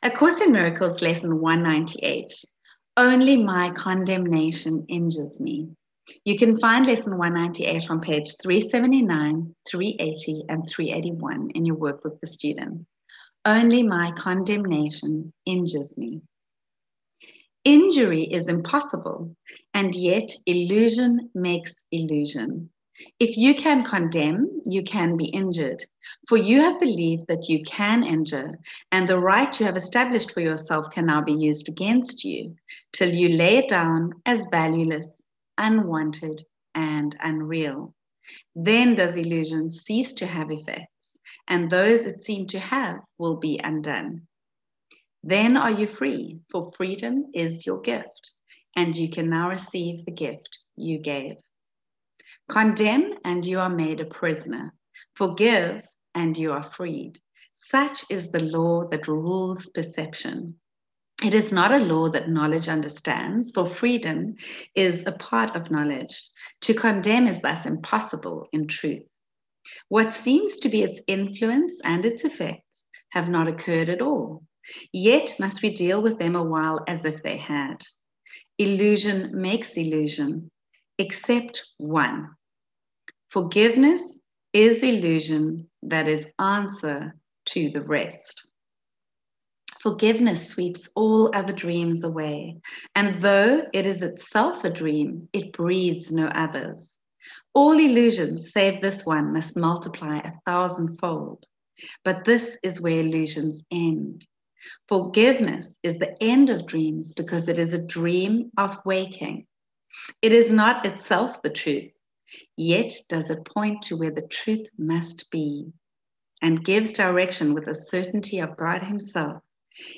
A Course in Miracles, lesson 198. Only my condemnation injures me. You can find lesson 198 on page 379, 380, and 381 in your workbook for students. Only my condemnation injures me. Injury is impossible, and yet illusion makes illusion. If you can condemn, you can be injured. For you have believed that you can injure, and the right you have established for yourself can now be used against you, till you lay it down as valueless, unwanted, and unreal. Then does illusion cease to have effects, and those it seemed to have will be undone. Then are you free, for freedom is your gift, and you can now receive the gift you gave. Condemn, and you are made a prisoner. Forgive, and you are freed. Such is the law that rules perception. It is not a law that knowledge understands, for freedom is a part of knowledge. To condemn is thus impossible in truth. What seems to be its influence and its effects have not occurred at all, yet must we deal with them a while as if they had. Illusion makes illusion, except one Forgiveness is illusion that is answer to the rest. Forgiveness sweeps all other dreams away, and though it is itself a dream, it breeds no others. All illusions, save this one, must multiply a thousandfold. But this is where illusions end. Forgiveness is the end of dreams because it is a dream of waking. It is not itself the truth, yet does it point to where the truth must be and gives direction with the certainty of God Himself.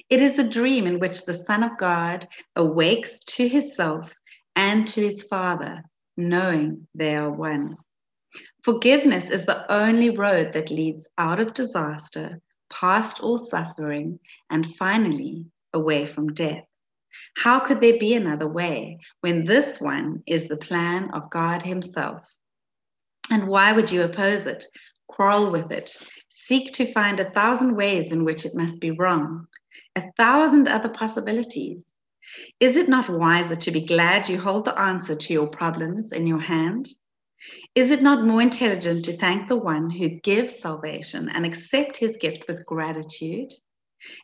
It is a dream in which the Son of God awakes to Himself and to His Father, knowing they are one. Forgiveness is the only road that leads out of disaster, past all suffering, and finally away from death. How could there be another way when this one is the plan of God Himself? And why would you oppose it, quarrel with it, seek to find a thousand ways in which it must be wrong, a thousand other possibilities? Is it not wiser to be glad you hold the answer to your problems in your hand? Is it not more intelligent to thank the one who gives salvation and accept his gift with gratitude?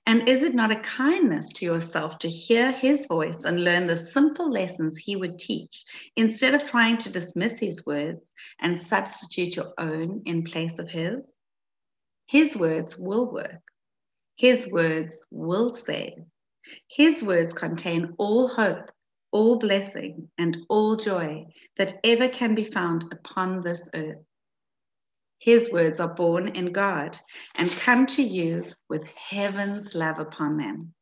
And is it not a kindness to yourself to hear his voice and learn the simple lessons he would teach instead of trying to dismiss his words and substitute your own in place of his? His words will work. His words will save. His words contain all hope, all blessing, and all joy that ever can be found upon this earth. His words are born in God and come to you with heaven's love upon them.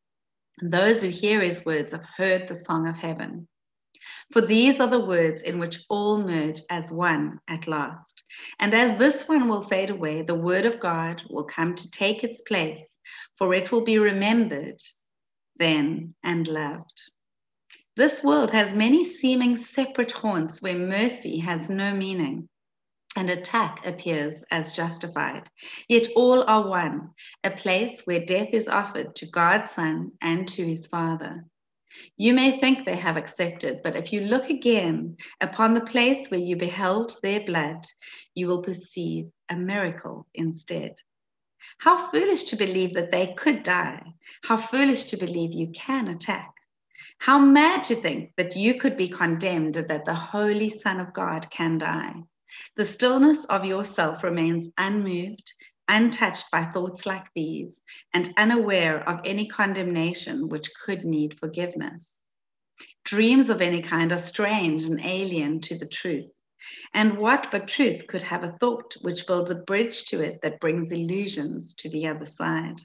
And those who hear his words have heard the song of heaven. For these are the words in which all merge as one at last. And as this one will fade away, the word of God will come to take its place, for it will be remembered then and loved. This world has many seeming separate haunts where mercy has no meaning and attack appears as justified. Yet all are one, a place where death is offered to God's Son and to his Father. You may think they have accepted, but if you look again upon the place where you beheld their blood, you will perceive a miracle instead. How foolish to believe that they could die. How foolish to believe you can attack. How mad to think that you could be condemned, that the Holy Son of God can die. The stillness of yourself remains unmoved, untouched by thoughts like these, and unaware of any condemnation which could need forgiveness. Dreams of any kind are strange and alien to the truth. And what but truth could have a thought which builds a bridge to it that brings illusions to the other side?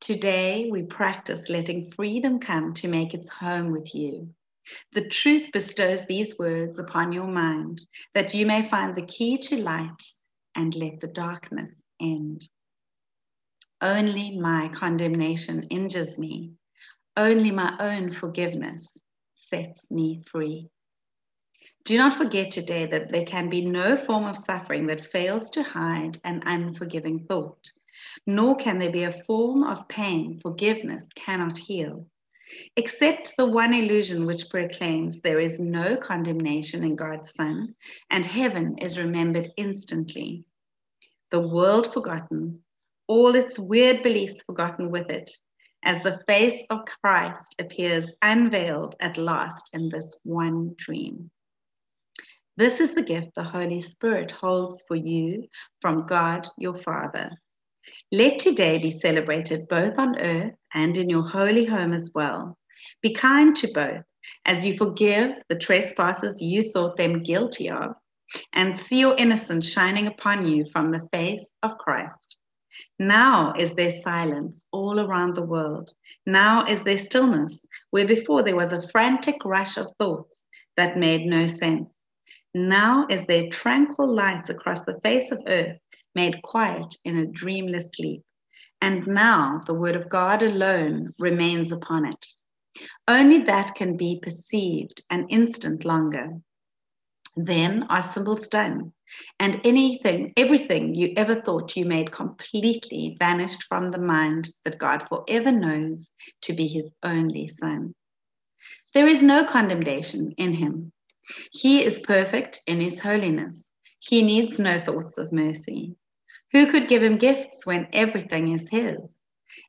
Today, we practice letting freedom come to make its home with you. The truth bestows these words upon your mind that you may find the key to light and let the darkness end. Only my condemnation injures me. Only my own forgiveness sets me free. Do not forget today that there can be no form of suffering that fails to hide an unforgiving thought. nor can there be a form of pain forgiveness cannot heal. Except the one illusion which proclaims there is no condemnation in God's Son, and heaven is remembered instantly. The world forgotten, all its weird beliefs forgotten with it, as the face of Christ appears unveiled at last in this one dream. This is the gift the Holy Spirit holds for you from God your Father. Let today be celebrated both on earth and in your holy home as well. Be kind to both as you forgive the trespasses you thought them guilty of, and see your innocence shining upon you from the face of Christ. Now is there silence all around the world. Now is there stillness where before there was a frantic rush of thoughts that made no sense. Now is there tranquil light across the face of earth, made quiet in a dreamless sleep. And now the word of God alone remains upon it. Only that can be perceived an instant longer. Then are symbols done, and anything, everything you ever thought you made completely vanished from the mind that God forever knows to be his only Son. There is no condemnation in him. He is perfect in his holiness. He needs no thoughts of mercy. Who could give him gifts when everything is his?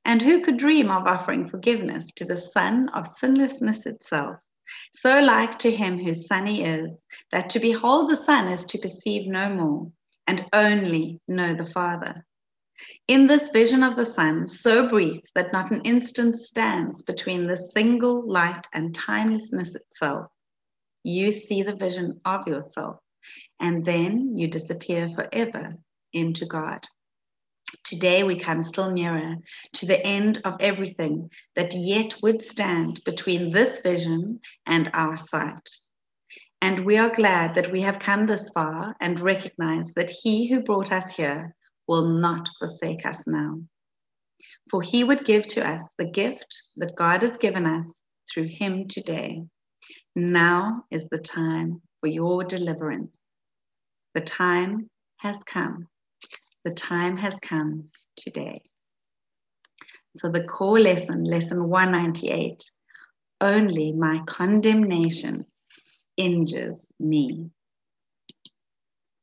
And who could dream of offering forgiveness to the Son of sinlessness itself? so like to him whose son he is, that to behold the Son is to perceive no more, and only know the Father. In this vision of the Son, so brief that not an instant stands between the single light and timelessness itself, you see the vision of yourself, and then you disappear forever into God. Today we come still nearer to the end of everything that yet would stand between this vision and our sight. And we are glad that we have come this far and recognize that He who brought us here will not forsake us now. For He would give to us the gift that God has given us through Him today. Now is the time for your deliverance. The time has come. The time has come today. So, the core lesson, lesson 198 only my condemnation injures me.